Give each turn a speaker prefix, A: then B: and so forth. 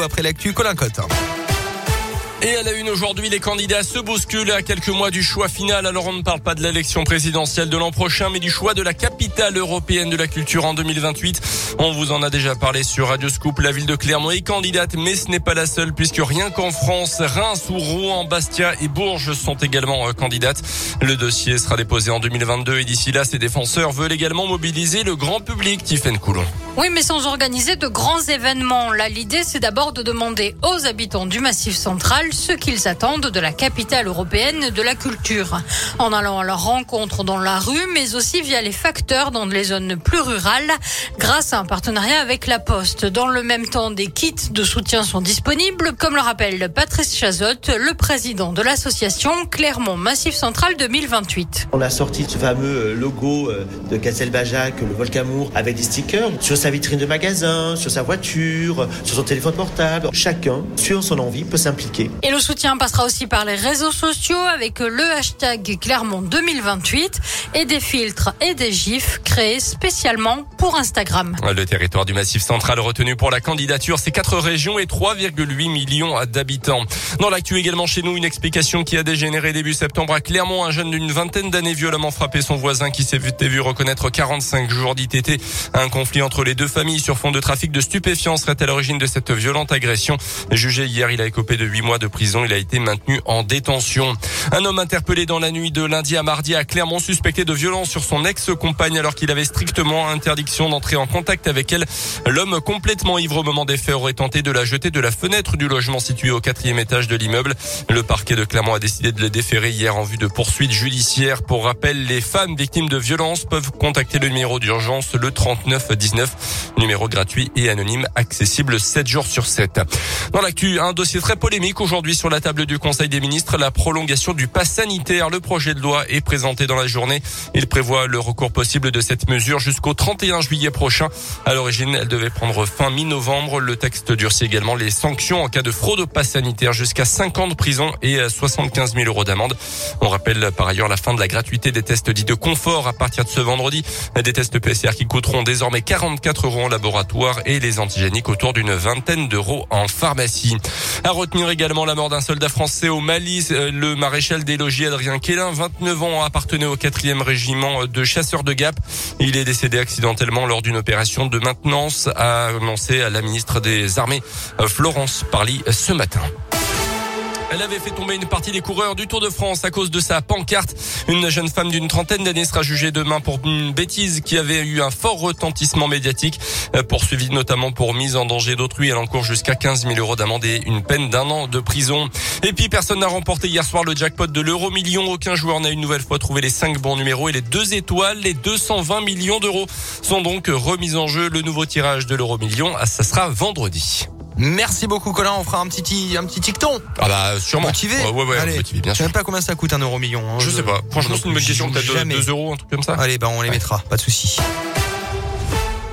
A: après l'actu. Colin.
B: Et à la une aujourd'hui, les candidats se bousculent à quelques mois du choix final. Alors on ne parle pas de l'élection présidentielle de l'an prochain, mais du choix de la capitale européenne de la culture en 2028. On vous en a déjà parlé sur Radio Scoop. La ville de Clermont est candidate, mais ce n'est pas la seule puisque rien qu'en France, Reims ou Rouen, Bastia et Bourges sont également euh, candidates. Le dossier sera déposé en 2022 et d'ici là, ses défenseurs veulent également mobiliser le grand public. Tiffaine Coulon.
C: Oui, mais sans organiser de grands événements. L'idée, c'est d'abord de demander aux habitants du Massif central ce qu'ils attendent de la capitale européenne de la culture. En allant à leur rencontre dans la rue, mais aussi via les facteurs dans les zones plus rurales, grâce à un partenariat avec la Poste. Dans le même temps, des kits de soutien sont disponibles, comme le rappelle Patrice Chazotte, le président de l'association Clermont Massif Central 2028.
D: On a sorti ce fameux logo euh, de Castelbajac, le Volcamour, avec des stickers sa vitrine de magasin, sur sa voiture, sur son téléphone portable. Chacun, sur son envie, peut s'impliquer.
C: Et le soutien passera aussi par les réseaux sociaux avec le hashtag Clermont 2028 et des filtres et des gifs spécialement pour Instagram.
B: Le territoire du Massif central retenu pour la candidature, c'est quatre régions et 3,8 millions d'habitants. Dans l'actu également chez nous, une explication qui a dégénéré début septembre à Clermont. Un jeune d'une vingtaine d'années violemment frappé son voisin qui s'est vu, vu reconnaître 45 jours d'ITT. Un conflit entre les deux familles sur fond de trafic de stupéfiants serait à l'origine de cette violente agression. Jugé hier, il a écopé de 8 mois de prison. Il a été maintenu en détention. Un homme interpellé dans la nuit de lundi à mardi à Clermont suspecté de violence sur son ex-compagne alors qu'il avait strictement interdiction d'entrer en contact avec elle. L'homme complètement ivre au moment des faits aurait tenté de la jeter de la fenêtre du logement situé au quatrième étage de l'immeuble. Le parquet de Clermont a décidé de le déférer hier en vue de poursuites judiciaires. Pour rappel, les femmes victimes de violences peuvent contacter le numéro d'urgence le 3919, numéro gratuit et anonyme accessible 7 jours sur 7. Dans l'actu, un dossier très polémique aujourd'hui sur la table du Conseil des ministres, la prolongation du pass sanitaire. Le projet de loi est présenté dans la journée. Il prévoit le recours possible de cette mesure jusqu'au 31 juillet prochain. À l'origine, elle devait prendre fin mi-novembre. Le texte durcit également les sanctions en cas de fraude au pass sanitaire jusqu'à 5 ans de prison et 75 000 euros d'amende. On rappelle par ailleurs la fin de la gratuité des tests dits de confort à partir de ce vendredi. Des tests PCR qui coûteront désormais 44 euros en laboratoire et les antigéniques autour d'une vingtaine d'euros en pharmacie. À retenir également la mort d'un soldat français au Mali, le maréchal des logis Adrien Quélin, 29 ans, appartenait au 4e régiment de chasseurs de Gap. Il est décédé accidentellement lors d'une opération de maintenance, a annoncé à la ministre des Armées, Florence Parly, ce matin. Elle avait fait tomber une partie des coureurs du Tour de France à cause de sa pancarte. Une jeune femme d'une trentaine d'années sera jugée demain pour une bêtise qui avait eu un fort retentissement médiatique, poursuivie notamment pour mise en danger d'autrui. Elle encourt jusqu'à 15 000 euros d'amende et une peine d'un an de prison. Et puis personne n'a remporté hier soir le jackpot de l'euro million. Aucun joueur n'a une nouvelle fois trouvé les cinq bons numéros et les deux étoiles. Les 220 millions d'euros sont donc remis en jeu. Le nouveau tirage de l'euro million, ça sera vendredi.
A: Merci beaucoup Colin, on fera un petit un petit ticton.
B: Ah bah sûrement.
A: Motivé.
B: Ouais ouais, ouais
A: Allez.
B: motivé, bien
A: Je sais
B: sûr.
A: même pas combien ça coûte un euro million. hein.
B: Je sais pas. Franchement, c'est une bonne question. Peut-être 2 euros, un truc comme ça?
A: Allez, bah on les mettra, pas de souci.